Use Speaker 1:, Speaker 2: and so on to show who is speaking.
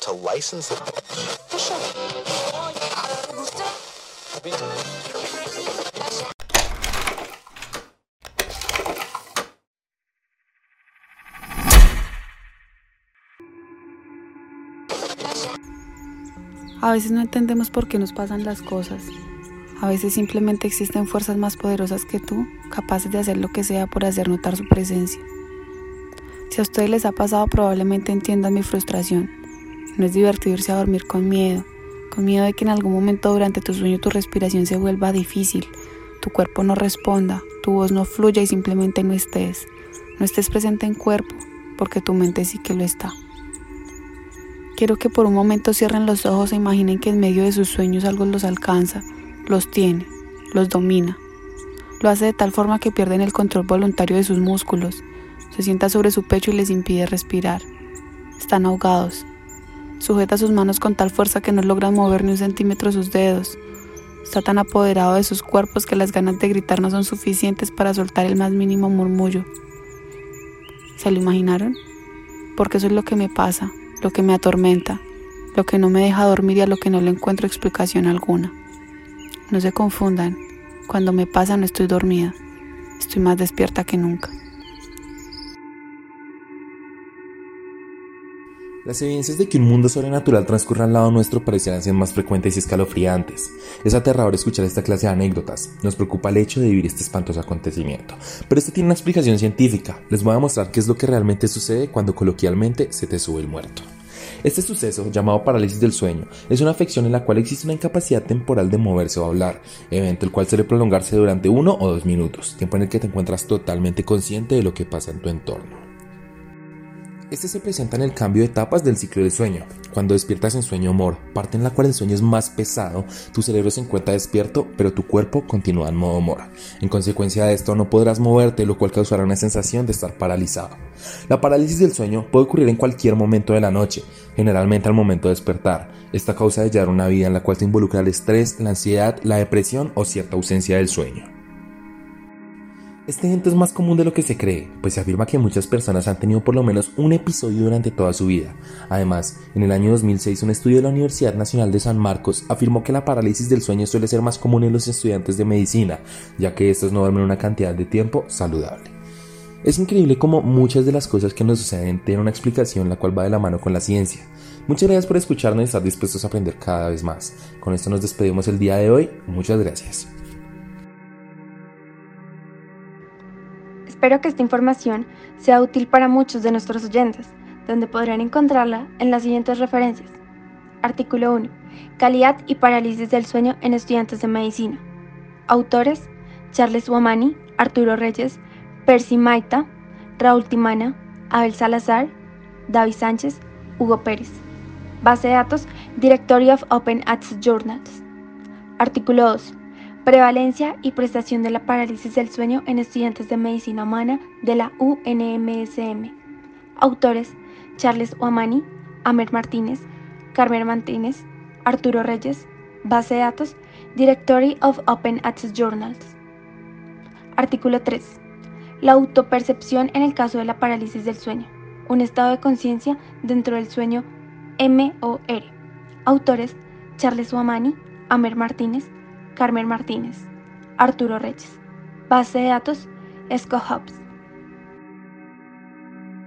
Speaker 1: To license it.
Speaker 2: A veces no entendemos por qué nos pasan las cosas. A veces simplemente existen fuerzas más poderosas que tú, capaces de hacer lo que sea por hacer notar su presencia. Si a ustedes les ha pasado, probablemente entiendan mi frustración. No es divertido irse a dormir con miedo, con miedo de que en algún momento durante tu sueño tu respiración se vuelva difícil, tu cuerpo no responda, tu voz no fluya y simplemente no estés. No estés presente en cuerpo, porque tu mente sí que lo está. Quiero que por un momento cierren los ojos e imaginen que en medio de sus sueños algo los alcanza, los tiene, los domina. Lo hace de tal forma que pierden el control voluntario de sus músculos, se sienta sobre su pecho y les impide respirar. Están ahogados. Sujeta sus manos con tal fuerza que no logran mover ni un centímetro sus dedos. Está tan apoderado de sus cuerpos que las ganas de gritar no son suficientes para soltar el más mínimo murmullo. ¿Se lo imaginaron? Porque eso es lo que me pasa lo que me atormenta, lo que no me deja dormir y a lo que no le encuentro explicación alguna. No se confundan, cuando me pasa no estoy dormida, estoy más despierta que nunca.
Speaker 3: Las evidencias de que un mundo sobrenatural transcurra al lado nuestro parecieran ser más frecuentes y escalofriantes. Es aterrador escuchar esta clase de anécdotas. Nos preocupa el hecho de vivir este espantoso acontecimiento. Pero esto tiene una explicación científica. Les voy a mostrar qué es lo que realmente sucede cuando coloquialmente se te sube el muerto. Este suceso, llamado parálisis del sueño, es una afección en la cual existe una incapacidad temporal de moverse o hablar, evento el cual suele prolongarse durante uno o dos minutos, tiempo en el que te encuentras totalmente consciente de lo que pasa en tu entorno. Este se presenta en el cambio de etapas del ciclo del sueño. Cuando despiertas en sueño amor, parte en la cual el sueño es más pesado, tu cerebro se encuentra despierto, pero tu cuerpo continúa en modo amor. En consecuencia de esto no podrás moverte, lo cual causará una sensación de estar paralizado. La parálisis del sueño puede ocurrir en cualquier momento de la noche, generalmente al momento de despertar. Esta causa de llevar una vida en la cual te involucra el estrés, la ansiedad, la depresión o cierta ausencia del sueño. Este evento es más común de lo que se cree, pues se afirma que muchas personas han tenido por lo menos un episodio durante toda su vida. Además, en el año 2006 un estudio de la Universidad Nacional de San Marcos afirmó que la parálisis del sueño suele ser más común en los estudiantes de medicina, ya que estos no duermen una cantidad de tiempo saludable. Es increíble cómo muchas de las cosas que nos suceden tienen una explicación la cual va de la mano con la ciencia. Muchas gracias por escucharnos y estar dispuestos a aprender cada vez más. Con esto nos despedimos el día de hoy. Muchas gracias.
Speaker 4: Espero que esta información sea útil para muchos de nuestros oyentes, donde podrán encontrarla en las siguientes referencias. Artículo 1. Calidad y parálisis del sueño en estudiantes de medicina. Autores: Charles Wamani, Arturo Reyes, Percy Maita, Raúl Timana, Abel Salazar, David Sánchez, Hugo Pérez. Base de datos: Directory of Open Access Journals. Artículo 2. Prevalencia y prestación de la parálisis del sueño en estudiantes de medicina humana de la UNMSM. Autores: Charles Oamani, Amer Martínez, Carmen Martínez, Arturo Reyes. Base de datos: Directory of Open Access Journals. Artículo 3. La autopercepción en el caso de la parálisis del sueño. Un estado de conciencia dentro del sueño MOR. Autores: Charles Oamani, Amer Martínez, Carmen Martínez, Arturo Reyes. Base de datos, Esco Hubs.